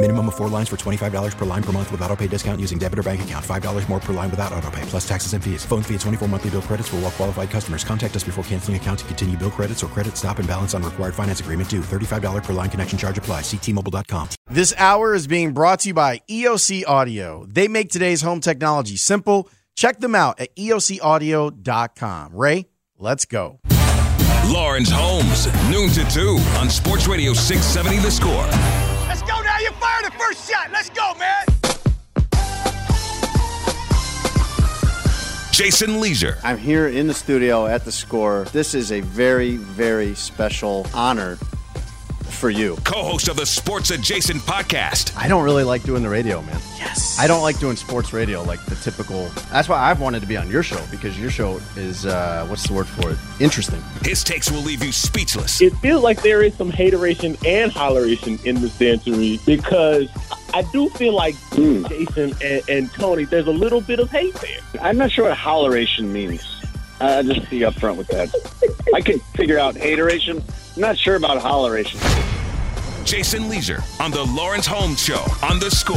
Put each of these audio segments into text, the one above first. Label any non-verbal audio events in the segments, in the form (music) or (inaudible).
Minimum of four lines for $25 per line per month with auto pay discount using debit or bank account. $5 more per line without auto pay, plus taxes and fees. Phone fee at 24 monthly bill credits for all well qualified customers. Contact us before canceling account to continue bill credits or credit stop and balance on required finance agreement due. $35 per line connection charge apply. Ctmobile.com. This hour is being brought to you by EOC Audio. They make today's home technology simple. Check them out at EOCaudio.com. Ray, let's go. Lawrence Holmes, noon to 2 on Sports Radio 670 The Score. First shot. Let's go, man. Jason Lieser. I'm here in the studio at the score. This is a very, very special honor for you. Co host of the Sports Adjacent podcast. I don't really like doing the radio, man. Yes. I don't like doing sports radio like the typical. That's why I've wanted to be on your show because your show is, uh, what's the word for it? Interesting. His takes will leave you speechless. It feels like there is some hateration and holleration in the century because I do feel like Jason and, and Tony, there's a little bit of hate there. I'm not sure what holleration means. I'll just be upfront with that. I can figure out hateration. I'm not sure about holleration. Jason Lieser on the Lawrence Holmes Show on the score.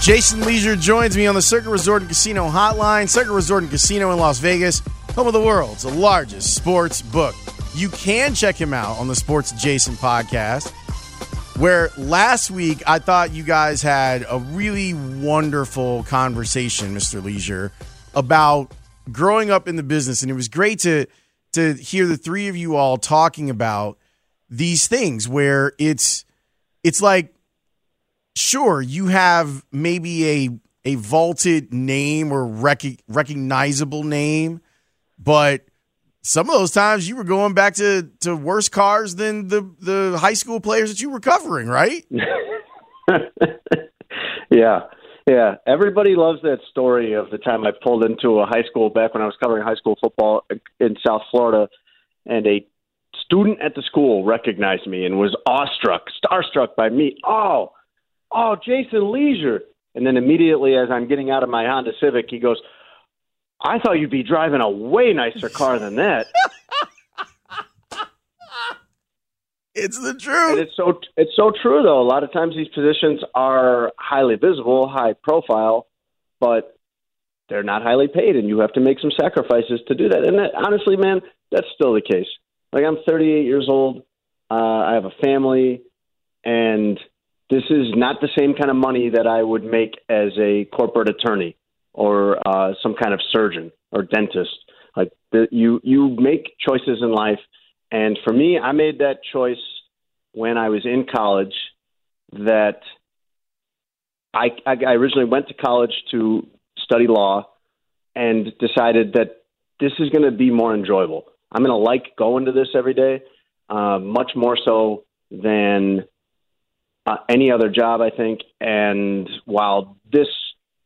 Jason Lieser joins me on the Circa Resort and Casino Hotline. Circa Resort and Casino in Las Vegas, home of the world's largest sports book. You can check him out on the Sports Adjacent podcast, where last week I thought you guys had a really wonderful conversation, Mr. Lieser, about growing up in the business. And it was great to to hear the three of you all talking about these things where it's it's like sure you have maybe a a vaulted name or rec- recognizable name but some of those times you were going back to to worse cars than the the high school players that you were covering right (laughs) Yeah. Yeah. Everybody loves that story of the time I pulled into a high school back when I was covering high school football in South Florida and a student at the school recognized me and was awestruck, starstruck by me. Oh, oh, Jason Lieser. And then immediately as I'm getting out of my Honda Civic, he goes, I thought you'd be driving a way nicer car than that. (laughs) it's the truth. And it's so it's so true though. A lot of times these positions are highly visible, high profile, but they're not highly paid, and you have to make some sacrifices to do that. And that, honestly, man, that's still the case. Like I'm 38 years old. Uh, I have a family, and this is not the same kind of money that I would make as a corporate attorney or uh, some kind of surgeon or dentist. Like the, you, you make choices in life, and for me, I made that choice when I was in college. That I, I, I originally went to college to study law, and decided that this is going to be more enjoyable. I'm going to like going to this every day, uh, much more so than uh, any other job, I think. And while this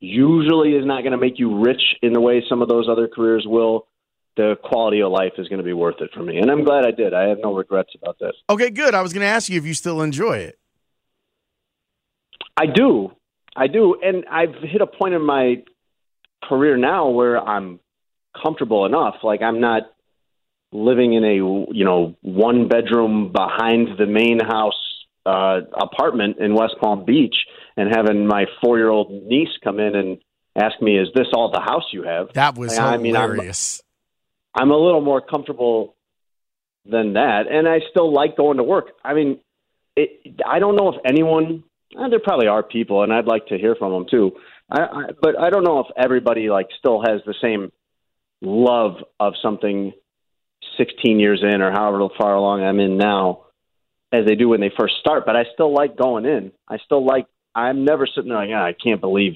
usually is not going to make you rich in the way some of those other careers will, the quality of life is going to be worth it for me. And I'm glad I did. I have no regrets about this. okay good i was going to ask you if you still enjoy it I do. I do. And I've hit a point in my career now where I'm comfortable enough. Like I'm not living in a you know one bedroom behind the main house uh, apartment in West Palm Beach and having my four year old niece come in and ask me, "Is this all the house you have?" that was I mean, I'm- hilarious I'm a little more comfortable than that, and I still like going to work. I mean, it, I don't know if anyone. eh, there probably are people, and I'd like to hear from them too. I, I, but I don't know if everybody like still has the same love of something 16 years in or however far along I'm in now as they do when they first start. But I still like going in. I still like. I'm never sitting there like, oh, I can't believe,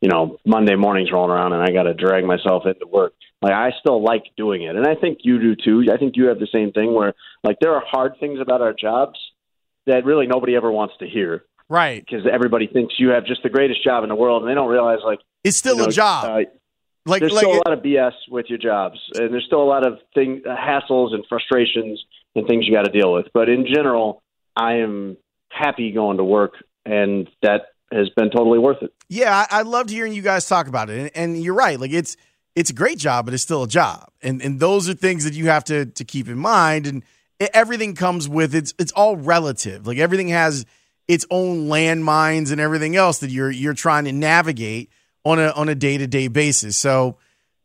you know, Monday mornings rolling around and I got to drag myself into work. Like I still like doing it, and I think you do too. I think you have the same thing where like there are hard things about our jobs that really nobody ever wants to hear. Right. Because everybody thinks you have just the greatest job in the world, and they don't realize like it's still you know, a job. Uh, like there's like still it- a lot of BS with your jobs, and there's still a lot of thing uh, hassles and frustrations and things you got to deal with. But in general, I am happy going to work, and that has been totally worth it. Yeah, I, I loved hearing you guys talk about it, and, and you're right. Like it's it's a great job, but it's still a job, and and those are things that you have to to keep in mind. And it, everything comes with it's it's all relative. Like everything has its own landmines and everything else that you're you're trying to navigate on a on a day to day basis. So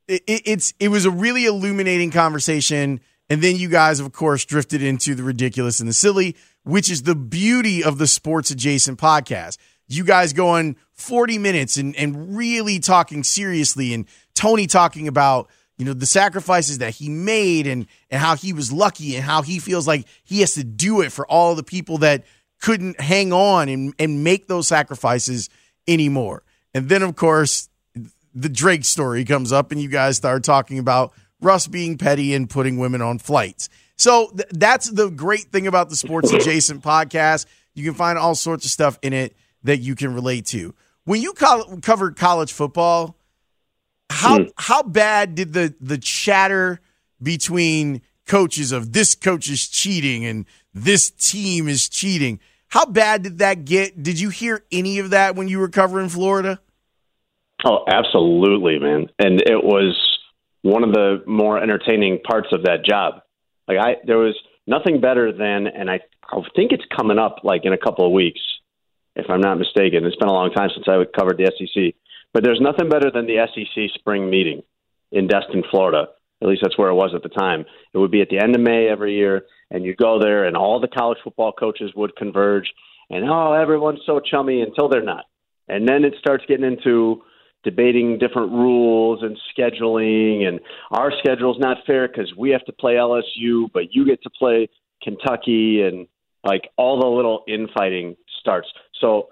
it, it, it's it was a really illuminating conversation. And then you guys, of course, drifted into the ridiculous and the silly, which is the beauty of the sports adjacent podcast. You guys going 40 minutes and, and really talking seriously, and Tony talking about you know the sacrifices that he made and and how he was lucky and how he feels like he has to do it for all the people that couldn't hang on and, and make those sacrifices anymore. And then of course the Drake story comes up and you guys start talking about Russ being petty and putting women on flights. So th- that's the great thing about the sports adjacent podcast. You can find all sorts of stuff in it that you can relate to. When you col- covered college football, how hmm. how bad did the the chatter between coaches of this coach is cheating and this team is cheating? How bad did that get? Did you hear any of that when you were covering Florida? Oh, absolutely, man. And it was one of the more entertaining parts of that job. Like I there was nothing better than and I I think it's coming up like in a couple of weeks, if I'm not mistaken. It's been a long time since I covered the SEC. But there's nothing better than the SEC spring meeting in Destin, Florida. At least that's where it was at the time. It would be at the end of May every year, and you go there, and all the college football coaches would converge, and oh, everyone's so chummy until they're not. And then it starts getting into debating different rules and scheduling, and our schedule's not fair because we have to play LSU, but you get to play Kentucky, and like all the little infighting starts. So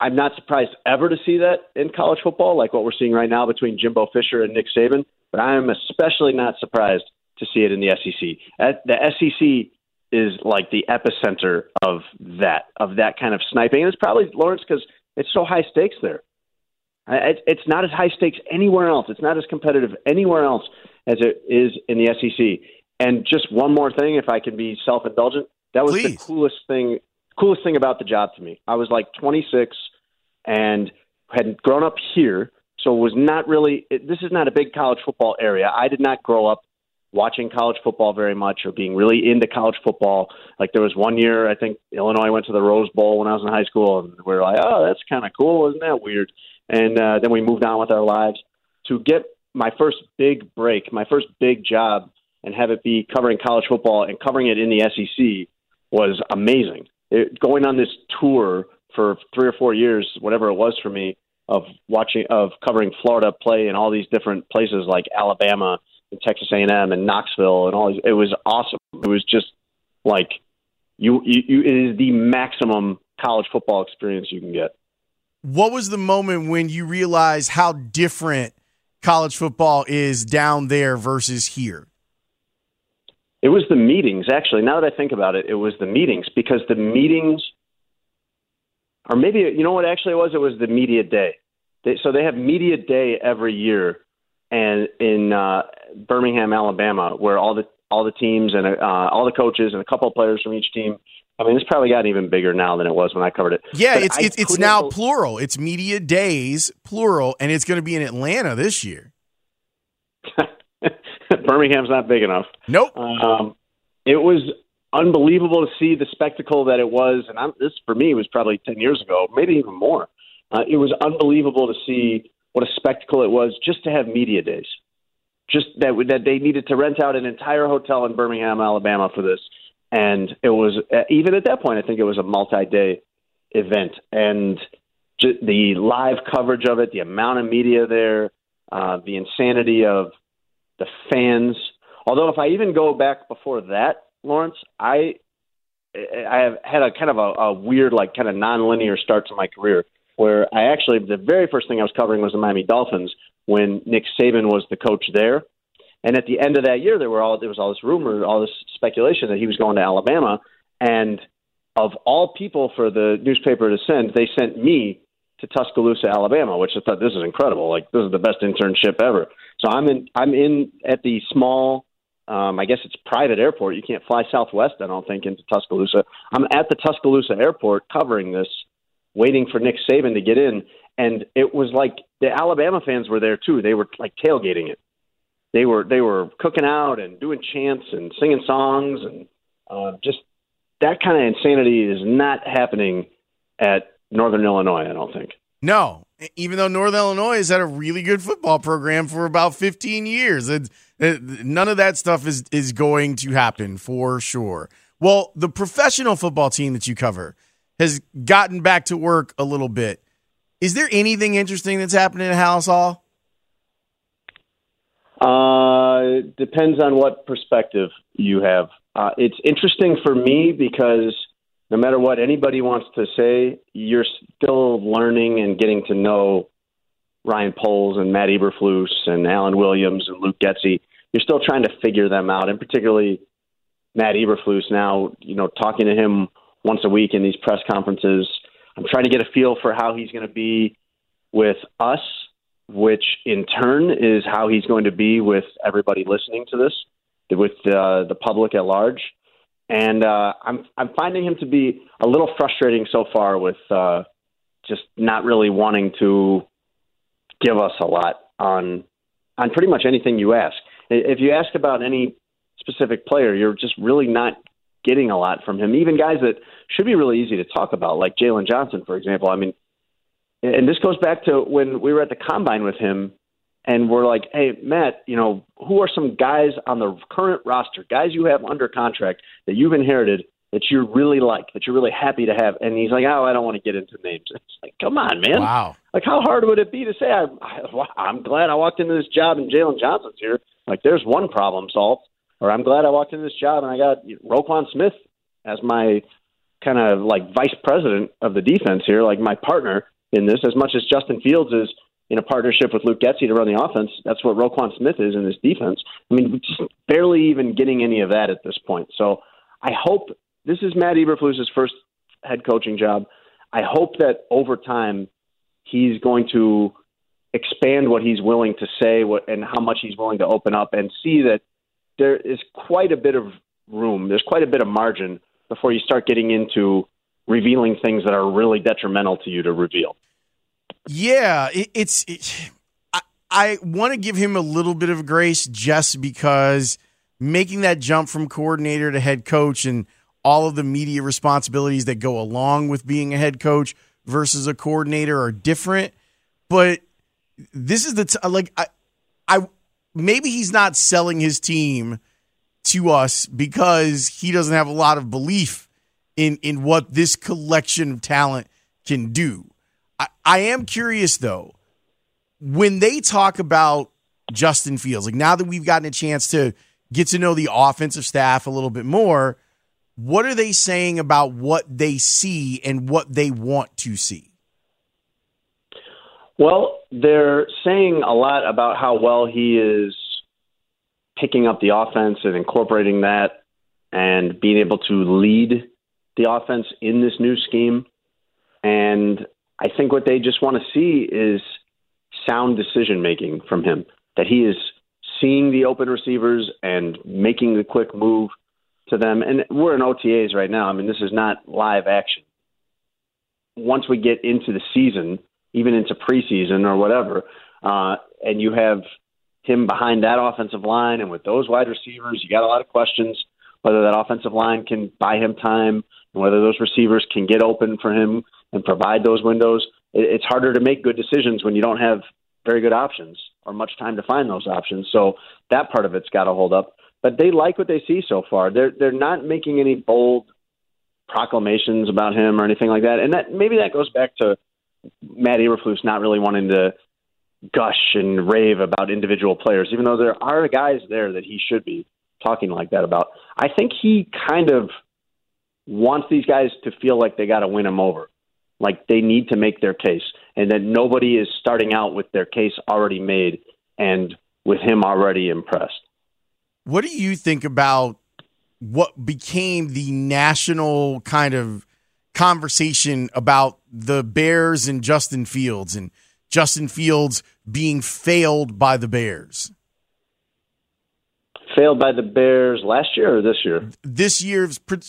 I'm not surprised ever to see that in college football, like what we're seeing right now between Jimbo Fisher and Nick Saban. But I am especially not surprised to see it in the SEC. At- uh, The SEC is like the epicenter of that of that kind of sniping, and it's probably Lawrence because it's so high stakes there. It- It's not as high stakes anywhere else. It's not as competitive anywhere else as it is in the SEC. And just one more thing, if I can be self indulgent, that was the coolest thing coolest thing about the job to me. I was like 26 and had grown up here, so was not really. It, this is not a big college football area. I did not grow up watching college football very much or being really into college football. Like there was one year, I think Illinois went to the Rose Bowl when I was in high school, and we were like, "Oh, that's kind of cool, isn't that weird?" And uh, then we moved on with our lives. To get my first big break, my first big job, and have it be covering college football and covering it in the SEC was amazing. It, going on this tour for three or four years, whatever it was for me, of watching of covering Florida play in all these different places like Alabama and Texas A&M and Knoxville and all these. It was awesome. It was just like you, you, you it is the maximum college football experience you can get. What was the moment when you realized how different college football is down there versus here? It was the meetings, actually. Now that I think about it, it was the meetings because the meetings, or maybe you know what actually it was. It was the media day. They, so they have media day every year, and in uh, Birmingham, Alabama, where all the all the teams and uh, all the coaches and a couple of players from each team. I mean, it's probably gotten even bigger now than it was when I covered it. Yeah, But it's I it's, it's now bel- plural. It's media days plural, and it's going to be in Atlanta this year. (laughs) (laughs) Birmingham's not big enough. Nope. Um, it was unbelievable to see the spectacle that it was, and I'm, this for me was probably ten years ago, maybe even more. Uh, it was unbelievable to see what a spectacle it was just to have media days. Just that that they needed to rent out an entire hotel in Birmingham, Alabama for this, and it was uh, even at that point, I think it was a multi-day event, and the live coverage of it, the amount of media there, uh, the insanity of the fans. Although, if I even go back before that, Lawrence, I I have had a kind of a, a weird, like, kind of nonlinear start to my career where I actually the very first thing I was covering was the Miami Dolphins when Nick Saban was the coach there. And at the end of that year, there were all there was all this rumor, all this speculation that he was going to Alabama. And of all people for the newspaper to send, they sent me to Tuscaloosa, Alabama, which I thought this is incredible. Like this is the best internship ever. So I'm in I'm in at the small um, I guess it's private airport. You can't fly Southwest, I don't think, into Tuscaloosa. I'm at the Tuscaloosa airport covering this, waiting for Nick Saban to get in, and it was like the Alabama fans were there too. They were like tailgating it. They were they were cooking out and doing chants and singing songs and uh, just that kind of insanity is not happening at Northern Illinois. I don't think. No, even though Northern Illinois has had a really good football program for about 15 years. It, it, none of that stuff is, is going to happen for sure. Well, the professional football team that you cover has gotten back to work a little bit. Is there anything interesting that's happening at Halas Hall? Uh, depends on what perspective you have. Uh, it's interesting for me because – no matter what anybody wants to say, you're still learning and getting to know Ryan Poles and Matt Eberflus and Alan Williams and Luke Getsy. You're still trying to figure them out, and particularly Matt Eberflus. Now, you know, talking to him once a week in these press conferences, I'm trying to get a feel for how he's going to be with us, which in turn is how he's going to be with everybody listening to this, with uh, the public at large and uh, I'm I'm finding him to be a little frustrating so far with uh, just not really wanting to give us a lot on on pretty much anything you ask. If you ask about any specific player, you're just really not getting a lot from him. Even guys that should be really easy to talk about, like Jaylon Johnson, for example. I mean, and this goes back to when we were at the combine with him and we're like, hey, Matt, you know, who are some guys on the current roster, guys you have under contract that you've inherited that you really like, that you're really happy to have? And he's like, oh, I don't want to get into names. (laughs) It's like, come on, man. Wow. Like, how hard would it be to say, I, I, I'm glad I walked into this job and Jaylon Johnson's here? Like, there's one problem solved. Or I'm glad I walked into this job and I got Roquan Smith as my kind of like vice president of the defense here, like my partner in this, as much as Justin Fields is – in a partnership with Luke Getsy to run the offense. That's what Roquan Smith is in this defense. I mean, just barely even getting any of that at this point. So I hope this is Matt Eberflus's first head coaching job. I hope that over time he's going to expand what he's willing to say what, and how much he's willing to open up and see that there is quite a bit of room. There's quite a bit of margin before you start getting into revealing things that are really detrimental to you to reveal. Yeah, it, it's. It, I, I want to give him a little bit of grace just because making that jump from coordinator to head coach and all of the media responsibilities that go along with being a head coach versus a coordinator are different. But this is the t- like I, I maybe he's not selling his team to us because he doesn't have a lot of belief in in what this collection of talent can do. I, I am curious though, when they talk about Justin Fields, like now that we've gotten a chance to get to know the offensive staff a little bit more, what are they saying about what they see and what they want to see? Well, they're saying a lot about how well he is picking up the offense and incorporating that and being able to lead the offense in this new scheme. And I think what they just want to see is sound decision making from him. That he is seeing the open receivers and making the quick move to them. And we're in OTAs right now. I mean, this is not live action. Once we get into the season, even into preseason or whatever, uh, and you have him behind that offensive line and with those wide receivers, you got a lot of questions whether that offensive line can buy him time and whether those receivers can get open for him and provide those windows. It's harder to make good decisions when you don't have very good options or much time to find those options. So that part of it's got to hold up. But they like what they see so far. They're they're not making any bold proclamations about him or anything like that. And that maybe that goes back to Matt Eberflus not really wanting to gush and rave about individual players, even though there are guys there that he should be talking like that about. I think he kind of wants these guys to feel like they got to win him over, like they need to make their case, and that nobody is starting out with their case already made and with him already impressed. What do you think about what became the national kind of conversation about the Bears and Justin Fields and Justin Fields being failed by the Bears? Failed by the Bears last year or this year? This year,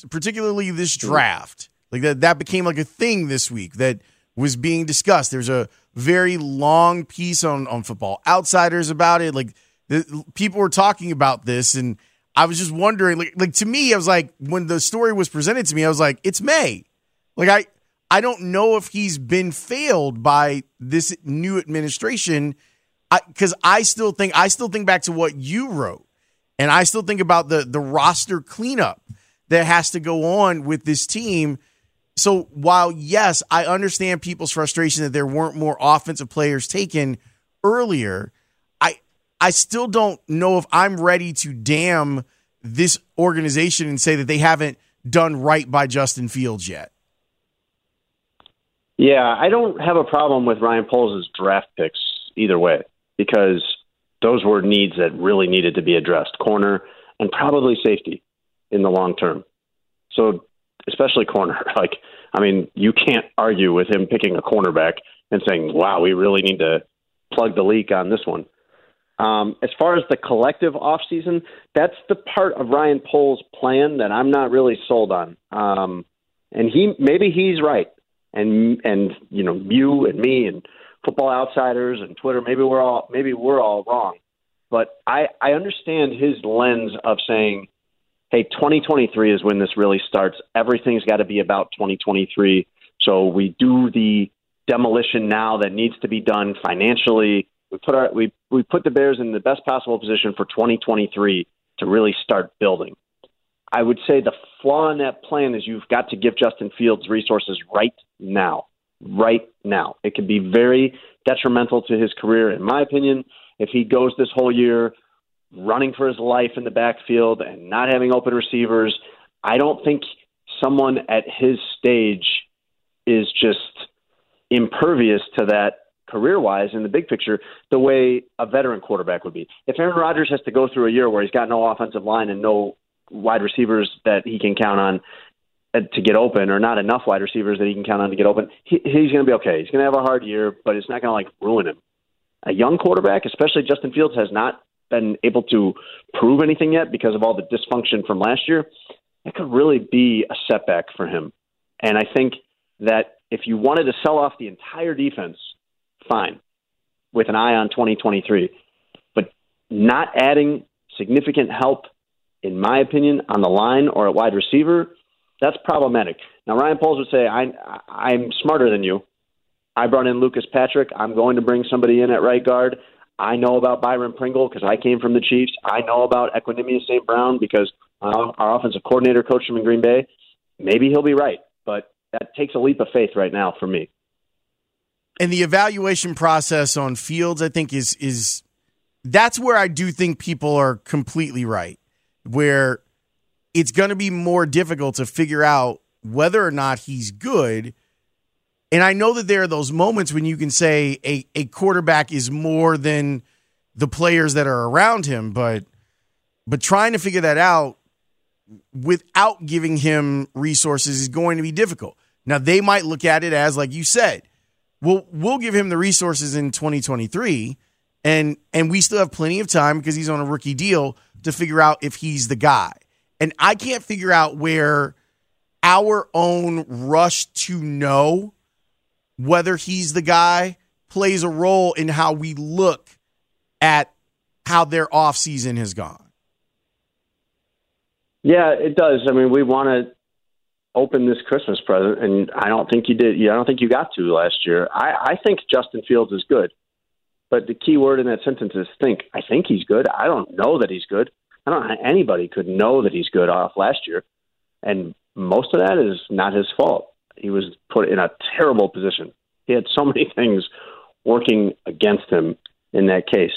particularly this draft. Like that, that became like a thing this week that was being discussed. There's a very long piece on on Football Outsiders about it. Like the, people were talking about this, and I was just wondering. Like, like to me, I was like, when the story was presented to me, I was like, it's May. Like I, I don't know if he's been failed by this new administration, because I, I still think I still think back to what you wrote, and I still think about the the roster cleanup that has to go on with this team so while yes, I understand people's frustration that there weren't more offensive players taken earlier, I I still don't know if I'm ready to damn this organization and say that they haven't done right by Justin Fields yet. Yeah, I don't have a problem with Ryan Poles' draft picks either way because those were needs that really needed to be addressed, corner and probably safety in the long term. So especially corner. (laughs) Like, I mean, you can't argue with him picking a cornerback and saying, "Wow, we really need to plug the leak on this one." Um, as far as the collective offseason, that's the part of Ryan Poles' plan that I'm not really sold on. Um, and he maybe he's right, and and you know you and me and Football Outsiders and Twitter maybe we're all maybe we're all wrong, but I I understand his lens of saying hey, 2023 is when this really starts. Everything's got to be about 2023. So we do the demolition now that needs to be done financially. We put our we we put the Bears in the best possible position for 2023 to really start building. I would say the flaw in that plan is you've got to give Justin Fields resources right now. Right now. It could be very detrimental to his career, in my opinion, if he goes this whole year running for his life in the backfield and not having open receivers. I don't think someone at his stage is just impervious to that career wise in the big picture the way a veteran quarterback would be. If Aaron Rodgers has to go through a year where he's got no offensive line and no wide receivers that he can count on Uh, to get open or not enough wide receivers that he can count on to get open, he, he's going to be okay. He's going to have a hard year, but it's not going to like ruin him. A young quarterback, especially Justin Fields, has not been able to prove anything yet because of all the dysfunction from last year, that could really be a setback for him. And I think that if you wanted to sell off the entire defense, fine, with an eye on 2023. But not adding significant help, in my opinion, on the line or at wide receiver, that's problematic. Now, Ryan Poles would say, I, I'm smarter than you. I brought in Lucas Patrick. I'm going to bring somebody in at right guard. I know about Byron Pringle because I came from the Chiefs. I know about Equanimeous St. Brown because uh, our offensive coordinator coached him in Green Bay. Maybe he'll be right, but that takes a leap of faith right now for me. And the evaluation process on Fields, I think, is is that's where I do think people are completely right. Where it's going to be more difficult to figure out whether or not he's good and I know that there are those moments when you can say a, a quarterback is more than the players that are around him, but but trying to figure that out without giving him resources is going to be difficult. Now they might look at it as like you said, we'll we'll give him the resources in 2023 and and we still have plenty of time because he's on a rookie deal to figure out if he's the guy. And I can't figure out where our own rush to know whether he's the guy plays a role in how we look at how their offseason has gone. Yeah, it does. I mean, we want to open this Christmas present, and I don't think you did. I don't think you got to last year. I, I think Justin Fields is good, but the key word in that sentence is think. I think he's good. I don't know that he's good. I don't. know how Anybody could know that he's good off last year, and most of that is not his fault he was put in a terrible position. He had so (laughs) many things working against him in that case.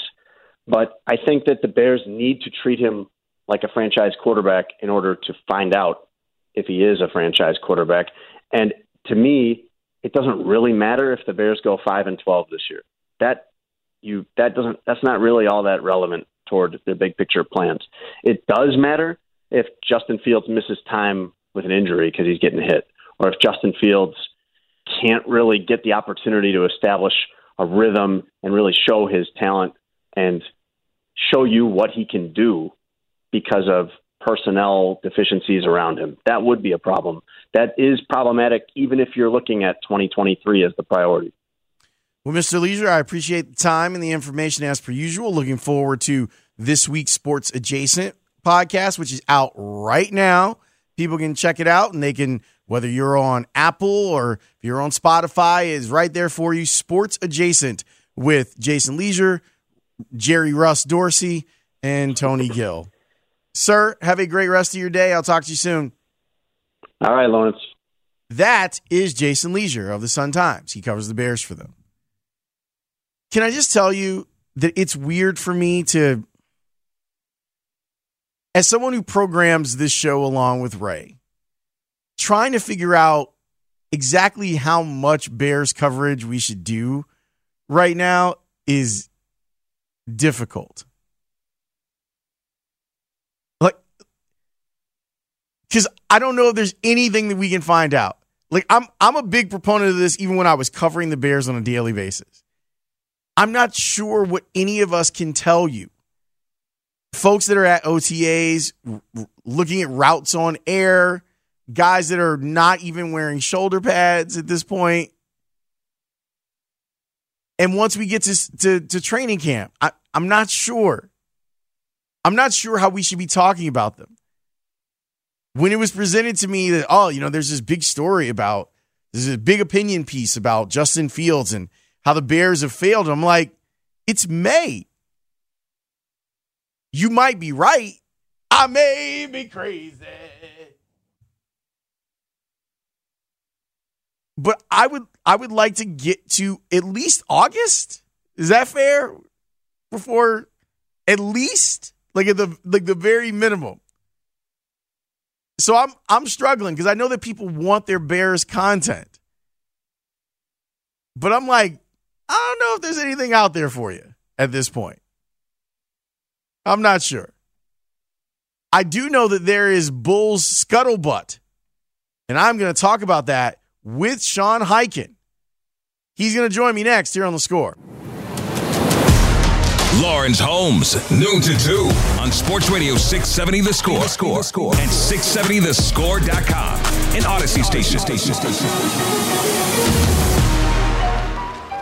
But I think that the Bears need to treat him like a franchise quarterback in order to find out if he is a franchise quarterback. And to me, it doesn't really matter if the Bears go five and twelve this year. That you that doesn't that's not really all that relevant toward the big picture plans. It does matter if Justin Fields misses time with an injury because he's getting hit, or if Justin Fields can't really get the opportunity to establish a rhythm and really show his talent and show you what he can do because of personnel deficiencies around him. That would be a problem. That is problematic even if you're looking at 2023 as the priority. Well, Mr. Lieser, I appreciate the time and the information as per usual. Looking forward to this week's Sports Adjacent podcast, which is out right now. People can check it out and they can, whether you're on Apple or if you're on Spotify, is right there for you. Sports Adjacent with Jason Lieser, Jerry Russ Dorsey, and Tony Gill. Sir, have a great rest of your day. I'll talk to you soon. All right, Lawrence. That is Jason Lieser of the Sun Times. He covers the Bears for them. Can I just tell you that it's weird for me to, as someone who programs this show along with Ray, trying to figure out exactly how much Bears coverage we should do right now is difficult. Like, because I don't know if there's anything that we can find out. Like, I'm I'm a big proponent of this, even when I was covering the Bears on a daily basis. I'm not sure what any of us can tell you. Folks that are at OTAs, looking at routes on air, guys that are not even wearing shoulder pads at this point. And once we get to, to, to training camp, I, I'm not sure. I'm not sure how we should be talking about them. When it was presented to me that, oh, you know, there's this big story about, there's a big opinion piece about Justin Fields and how the Bears have failed. I'm like, it's May. You might be right. I may be crazy. But I would I would like to get to at least August. Is that fair? Before at least like at the like the very minimum. So I'm I'm struggling because I know that people want their Bears content. But I'm like, I don't know if there's anything out there for you at this point. I'm not sure. I do know that there is Bulls scuttlebutt, and I'm going to talk about that with Sean Highkin. He's going to join me next here on the score. Lawrence Holmes, noon to 2 on Sports Radio 670 The Score, the score, the score. and 670thescore.com. An Audacy station. station, station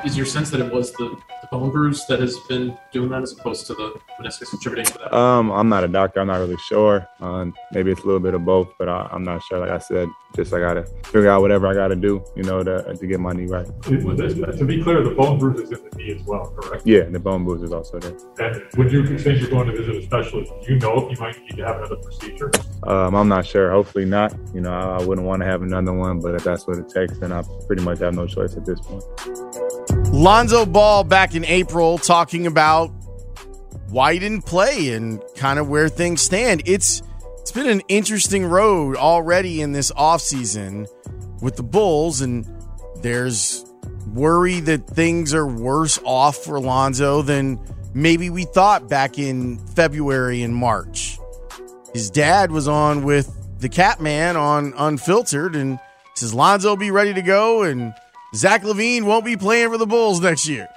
is your sense that it was the, the bone bruise that has been doing that as opposed to the meniscus contributing to that? Um, I'm not a doctor. I'm not really sure. Uh, maybe it's a little bit of both, but I, am not sure. Like I said, just I gotta figure out whatever I gotta do, you know, to, to get my knee right. To be clear, the bone bruise is in the knee as well, correct? Yeah, the bone bruise is also there. And when you think you're going to visit a specialist, do you know if you might need to have another procedure? Um, I'm not sure. Hopefully not. You know, I, I wouldn't want to have another one, but if that's what it takes, then I pretty much have no choice at this point. Lonzo Ball back in April talking about why he didn't play and kind of where things stand. It's it's been an interesting road already in this offseason with the Bulls, and there's worry that things are worse off for Lonzo than maybe we thought back in February and March. His dad was on with the Catman on Unfiltered and says Lonzo be ready to go and Zach LaVine won't be playing for the Bulls next year.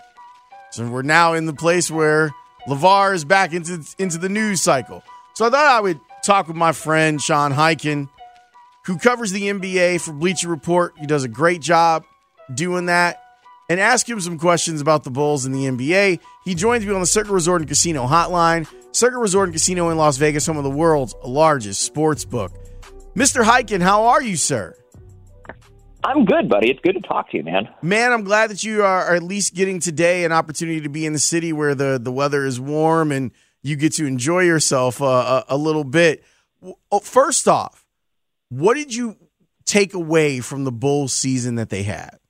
So we're now in the place where LaVar is back into, into the news cycle. So I thought I would talk with my friend Sean Highkin, who covers the NBA for Bleacher Report. He does a great job doing that. And ask him some questions about the Bulls and the NBA. He joins me on the Circa Resort and Casino hotline. Circa Resort and Casino in Las Vegas, home of the world's largest sports book. Mr. Highkin, how are you, sir? I'm good, buddy. It's good to talk to you, man. Man, I'm glad that you are at least getting today an opportunity to be in the city where the, the weather is warm and you get to enjoy yourself uh, a, a little bit. Oh, first off, what did you take away from the Bulls season that they had?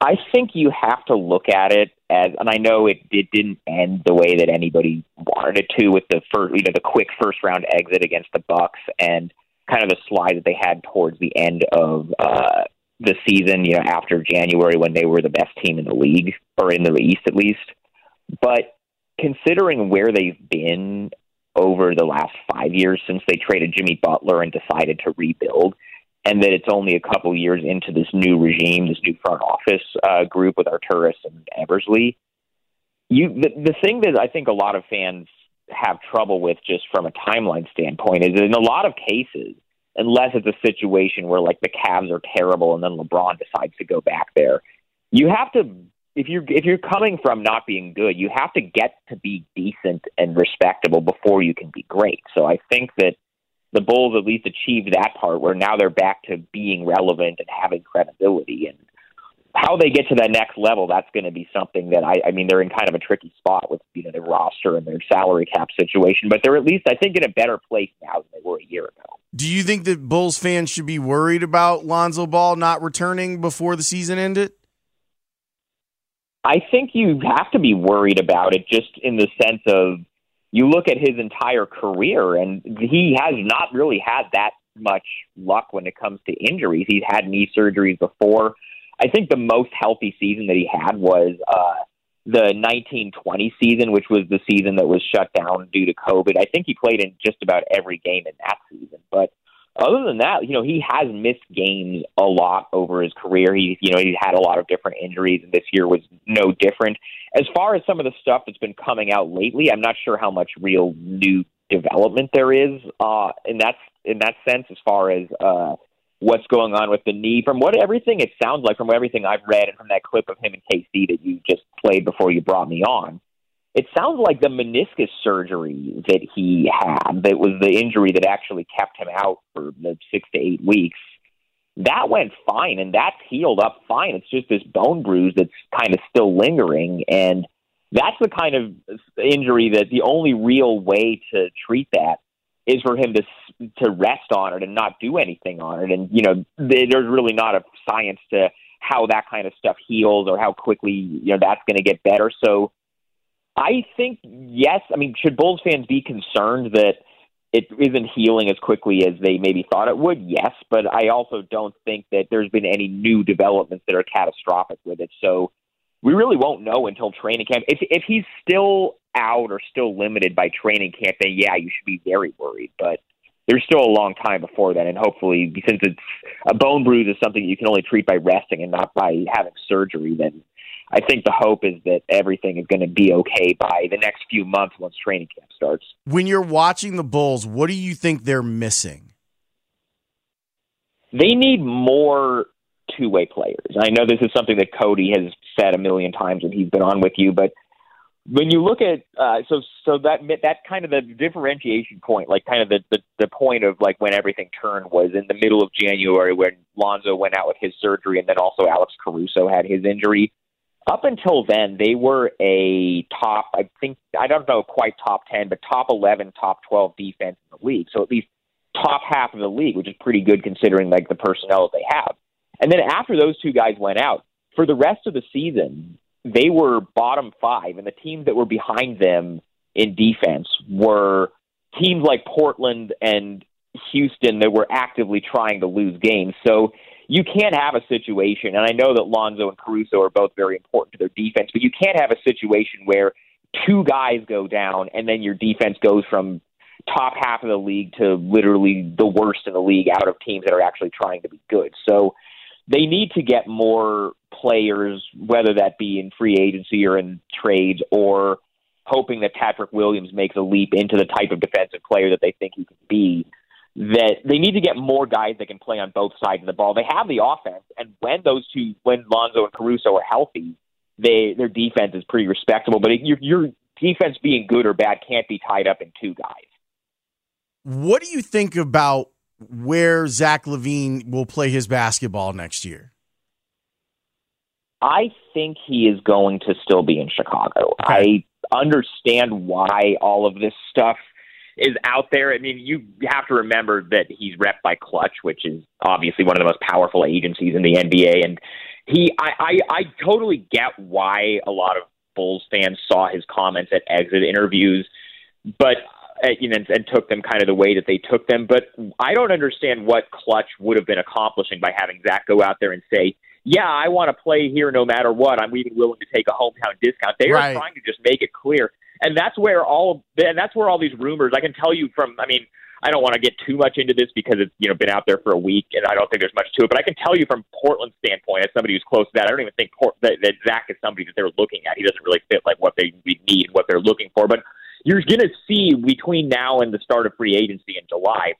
I think you have to look at it as, and I know it, it didn't end the way that anybody wanted it to with the first, you know, the quick first round exit against the Bucks and kind of the slide that they had towards the end of uh, the season, you know, after January when they were the best team in the league or in the East at least. But considering where they've been over the last five years since they traded Jimmy Butler and decided to rebuild, and that it's only a couple years into this new regime, this new front office uh, group with Arturas and Eversley. You, the, the thing that I think a lot of fans have trouble with, just from a timeline standpoint, is in a lot of cases, unless it's a situation where like the Cavs are terrible and then LeBron decides to go back there, you have to if you're if you're coming from not being good, you have to get to be decent and respectable before you can be great. So I think that the Bulls at least achieved that part where now they're back to being relevant and having credibility and how they get to that next level, that's going to be something that I, I mean, they're in kind of a tricky spot with you know their roster and their salary cap situation, but they're at least I think in a better place now than they were a year ago. Do you think that Bulls fans should be worried about Lonzo Ball not returning before the season ended? I think you have to be worried about it just in the sense of you look at his entire career, and he has not really had that much luck when it comes to injuries. He's had knee surgeries before. I think the most healthy season that he had was uh, the 1920 season, which was the season that was shut down due to COVID. I think he played in just about every game in that season. But other than that, you know, he has missed games a lot over his career. He, you know, he's had a lot of different injuries, and this year was no different. As far as some of the stuff that's been coming out lately, I'm not sure how much real new development there is uh, in that in that sense. As far as uh, what's going on with the knee, from what everything it sounds like, from everything I've read, and from that clip of him and KC that you just played before you brought me on, it sounds like the meniscus surgery that he had, that was the injury that actually kept him out for the six to eight weeks, that went fine and that's healed up fine. It's just this bone bruise that's kind of still lingering. And that's the kind of injury that the only real way to treat that is for him to to rest on it and not do anything on it. And you know, there's really not a science to how that kind of stuff heals or how quickly you know that's going to get better. So I think yes. I mean, should Bulls fans be concerned that it isn't healing as quickly as they maybe thought it would? Yes, but I also don't think that there's been any new developments that are catastrophic with it. So we really won't know until training camp. If if he's still out or still limited by training camp, then yeah, you should be very worried. But there's still a long time before that, and hopefully, since it's a bone bruise is something you can only treat by resting and not by having surgery, then I think the hope is that everything is going to be okay by the next few months once training camp starts. When you're watching the Bulls, what do you think they're missing? They need more two way players. I know this is something that Cody has said a million times when he's been on with you, but when you look at uh, so so that that kind of the differentiation point, like kind of the, the the point of like when everything turned was in the middle of January when Lonzo went out with his surgery, and then also Alex Caruso had his injury up until then, they were a top, I think, I don't know quite top 10, but top 11, top 12 defense in the league. So at least top half of the league, which is pretty good considering like the personnel that they have. And then after those two guys went out, for the rest of the season, they were bottom five, and the teams that were behind them in defense were teams like Portland and Houston that were actively trying to lose games. So you can't have a situation, and I know that Lonzo and Caruso are both very important to their defense, but you can't have a situation where two guys go down and then your defense goes from top half of the league to literally the worst in the league out of teams that are actually trying to be good. So they need to get more players, whether that be in free agency or in trades or hoping that Patrick Williams makes a leap into the type of defensive player that they think he can be that they need to get more guys that can play on both sides of the ball. They have the offense, and when those two, when Lonzo and Caruso are healthy, they their defense is pretty respectable. But your, your defense being good or bad can't be tied up in two guys. What do you think about where Zach LaVine will play his basketball next year? I think he is going to still be in Chicago. Okay. I understand why all of this stuff is out there. I mean, you have to remember that he's rep by Clutch, which is obviously one of the most powerful agencies in the NBA, and he, I, I, I totally get why a lot of Bulls fans saw his comments at exit interviews, but you know, and, and took them kind of the way that they took them. But I don't understand what Klutch would have been accomplishing by having Zach go out there and say, "Yeah, I want to play here no matter what. I'm even willing to take a hometown discount." They Right. are trying to just make it clear, and that's where all and that's where all these rumors. I can tell you from. I mean. I don't want to get too much into this because it's you know been out there for a week and I don't think there's much to it. But I can tell you from Portland's standpoint, as somebody who's close to that, I don't even think Port, that, that Zach is somebody that they're looking at. He doesn't really fit like what they need and what they're looking for. But you're going to see between now and the start of free agency in July,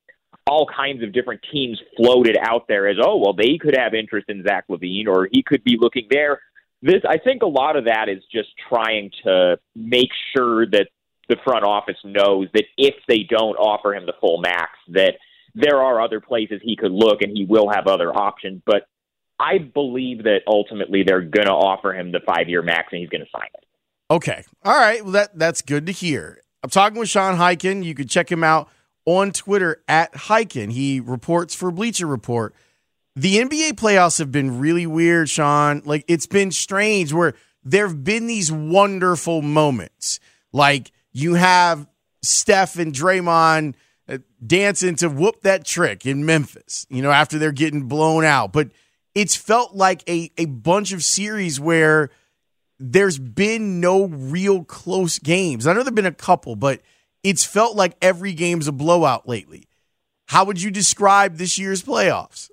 all kinds of different teams floated out there as oh well they could have interest in Zach LaVine or he could be looking there. This I think a lot of that is just trying to make sure that the front office knows that if they don't offer him the full max, that there are other places he could look and he will have other options. But I believe that ultimately they're going to offer him the five year max and he's going to sign it. Okay. All right. Well, that that's good to hear. I'm talking with Sean Highkin. You can check him out on Twitter at Highkin. He reports for Bleacher Report. The NBA playoffs have been really weird, Sean. Like it's been strange where there have been these wonderful moments. Like you have Steph and Draymond uh, dancing to whoop that trick in Memphis, you know, after they're getting blown out. But it's felt like a, a bunch of series where there's been no real close games. I know there've been a couple, but it's felt like every game's a blowout lately. How would you describe this year's playoffs?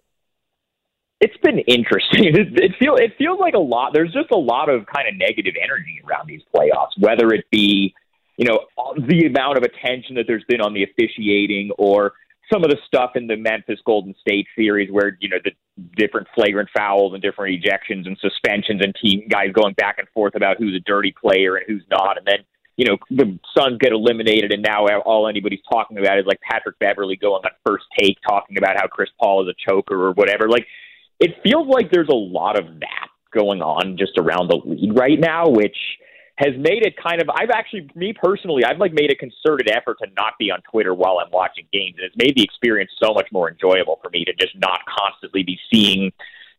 It's been interesting. (laughs) It, it feel it feels like a lot. There's just a lot of kind of negative energy around these playoffs, whether it be you know the amount of attention that there's been on the officiating or some of the stuff in the Memphis Golden State series where you know the different flagrant fouls and different ejections and suspensions and team guys going back and forth about who's a dirty player and who's not, and then you know the Suns get eliminated, and now all anybody's talking about is like Patrick Beverley going on first take talking about how Chris Paul is a choker or whatever. Like it feels like there's a lot of that going on just around the league right now, which has made it kind of I've actually me personally I've like made a concerted effort to not be on Twitter while I'm watching games and it's made the experience so much more enjoyable for me to just not constantly be seeing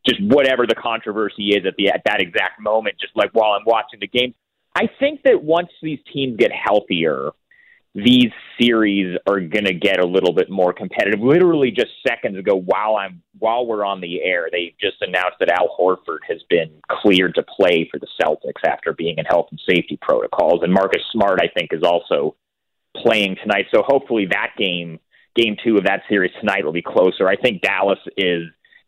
just whatever the controversy is at the at that exact moment just like while I'm watching the game. I think that once these teams get healthier, these series are going to get a little bit more competitive. Literally just seconds ago while I'm while we're on the air, they just announced that Al Horford has been cleared to play for the Celtics after being in health and safety protocols and Marcus Smart I think is also playing tonight. So hopefully that game game 2 of that series tonight will be closer. I think Dallas is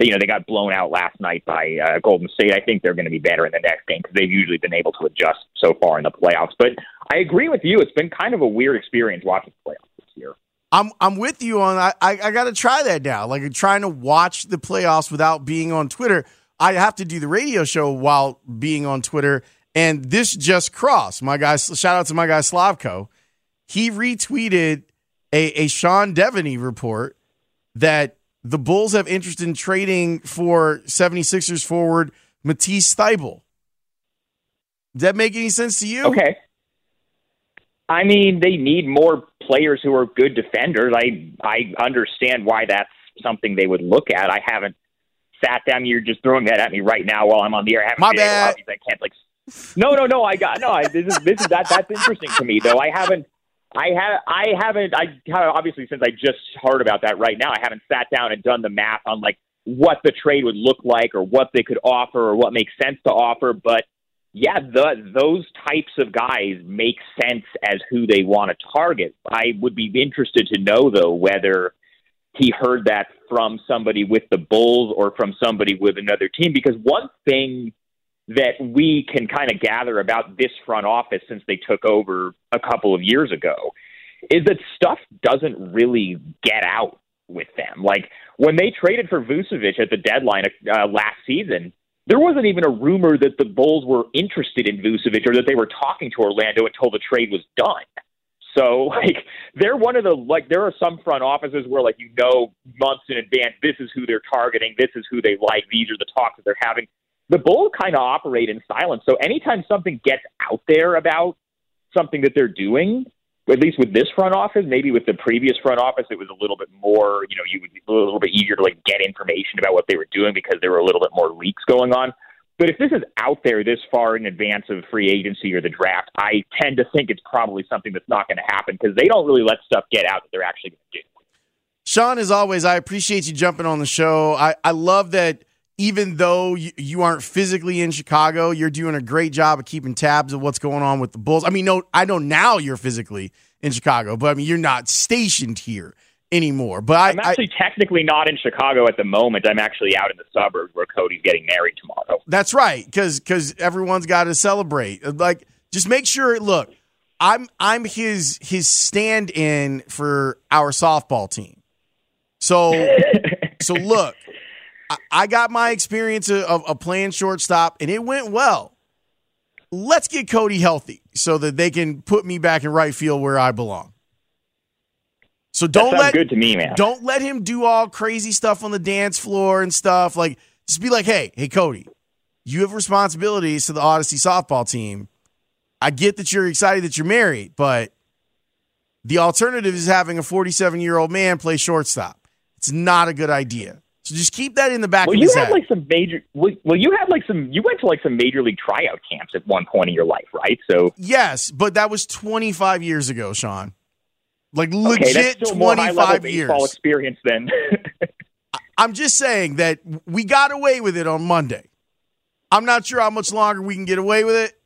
you know they got blown out last night by uh, Golden State. I think they're going to be better in the next game because they've usually been able to adjust so far in the playoffs. But I agree with you; it's been kind of a weird experience watching the playoffs this year. I'm I'm with you on I I, I got to try that now. Like trying to watch the playoffs without being on Twitter. I have to do the radio show while being on Twitter, and this just crossed. My guy, shout out to my guy Slavko. He retweeted a a Sean Deveney report that the Bulls have interest in trading for 76ers forward Matisse Thybulle. Does that make any sense to you? Okay. I mean, they need more players who are good defenders. I I understand why that's something they would look at. I haven't sat down. You're just throwing that at me right now while I'm on the air. I My bad. I can't like. No, no, no. I got no. I, this is this is that that's interesting to me though. I haven't. I have. I haven't. I obviously since I just heard about that right now. I haven't sat down and done the math on like what the trade would look like or what they could offer or what makes sense to offer. But yeah, the, those types of guys make sense as who they want to target. I would be interested to know though whether he heard that from somebody with the Bulls or from somebody with another team. Because one thing that we can kind of gather about this front office since they took over a couple of years ago is that stuff doesn't really get out with them. Like when they traded for Vucevic at the deadline uh, last season, there wasn't even a rumor that the Bulls were interested in Vucevic or that they were talking to Orlando until the trade was done. So like they're one of the like there are some front offices where like you know months in advance this is who they're targeting, this is who they like, these are the talks that they're having. The Bulls kind of operate in silence. So anytime something gets out there about something that they're doing, at least with this front office, maybe with the previous front office, it was a little bit more, you know, you would be a little bit easier to like get information about what they were doing because there were a little bit more leaks going on. But if this is out there this far in advance of free agency or the draft, I tend to think it's probably something that's not going to happen because they don't really let stuff get out that they're actually going to do. Sean, as always, I appreciate you jumping on the show. I, I love that even though you, aren't physically in Chicago, you're doing a great job of keeping tabs of what's going on with the Bulls. I mean, no, I know now you're physically in Chicago, but I mean, you're not stationed here anymore. But I, I'm actually I, technically not in Chicago at the moment. I'm actually out in the suburbs where Cody's getting married tomorrow. That's right, because because everyone's got to celebrate. Uh, like, just make sure. Look, I'm I'm his his stand in for our softball team. So (laughs) so look, I, got my experience of, of playing shortstop, and it went well. Let's get Cody healthy so that they can put me back in right field where I belong. So don't let good to me, man. Don't let him do all crazy stuff on the dance floor and stuff. Like just be like, hey, hey, Cody, you have responsibilities to the Odyssey softball team. I get that you're excited that you're married, but the alternative is having a 47 year old man play shortstop. It's not a good idea. So just keep that in the back well, of you his had head. like some major. Well, you had like some. You went to like some major league tryout camps at one point in your life, right? So yes, but that was 25 years ago, Sean. Like legit okay, 25 years. Experience then. (laughs) I'm just saying that we got away with it on Monday. I'm not sure how much longer we can get away with it.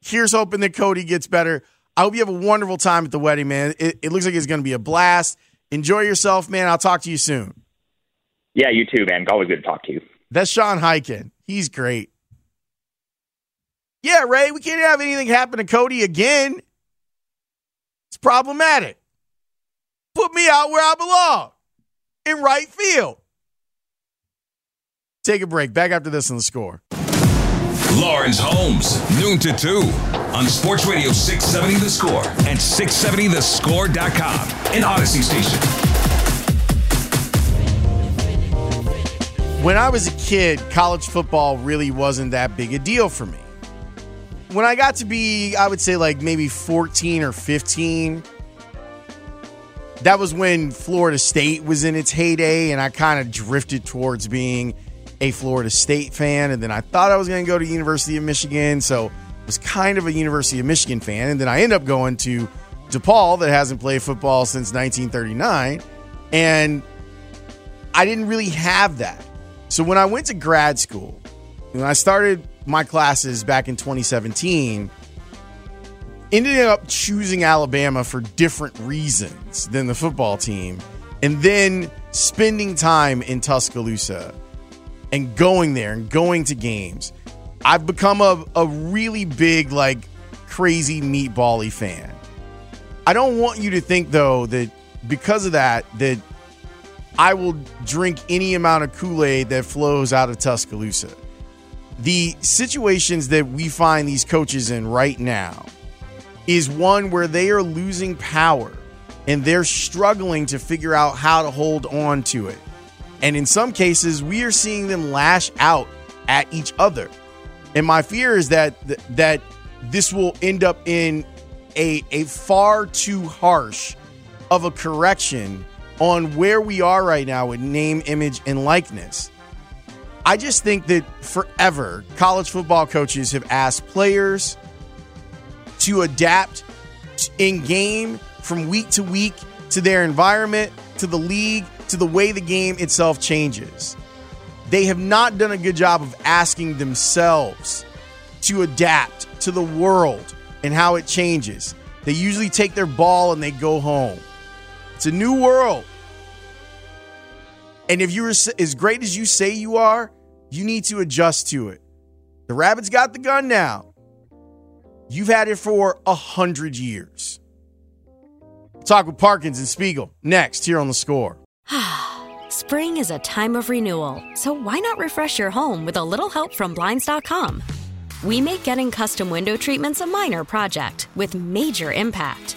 Here's hoping that Cody gets better. I hope you have a wonderful time at the wedding, man. It, it looks like it's going to be a blast. Enjoy yourself, man. I'll talk to you soon. Yeah, you too, man. Always good to talk to you. That's Sean Highkin. He's great. Yeah, Ray, we can't have anything happen to Cody again. It's problematic. Put me out where I belong in right field. Take a break. Back after this on the score. Laurence Holmes, noon to 2 on Sports Radio 670 The Score and 670thescore.com, an Odyssey station. When I was a kid, college football really wasn't that big a deal for me. When I got to be, I would say like maybe 14 or 15, that was when Florida State was in its heyday, and I kind of drifted towards being a Florida State fan. And then I thought I was going to go to University of Michigan, so I was kind of a University of Michigan fan. And then I end up going to DePaul, that hasn't played football since 1939, and I didn't really have that. So when I went to grad school, when I started my classes back in 2017, ended up choosing Alabama for different reasons than the football team, and then spending time in Tuscaloosa and going there and going to games. I've become a, a really big, like, crazy meatbally fan. I don't want you to think, though, that because of that, that I will drink any amount of Kool Aid that flows out of Tuscaloosa. The situations that we find these coaches in right now is one where they are losing power and they're struggling to figure out how to hold on to it. And in some cases, we are seeing them lash out at each other. And my fear is that that this will end up in a a far too harsh of a correction on where we are right now with name, image, and likeness. I just think that forever, college football coaches have asked players to adapt in game from week to week to their environment, to the league, to the way the game itself changes. They have not done a good job of asking themselves to adapt to the world and how it changes. They usually take their ball and they go home. It's a new world. And if you're as great as you say you are, you need to adjust to it. The Rabbits got the gun now. You've had it for a hundred years. talk with Parkins and Spiegel next here on the score. (sighs) Spring is a time of renewal, so why not refresh your home with a little help from Blinds.com? We make getting custom window treatments a minor project with major impact.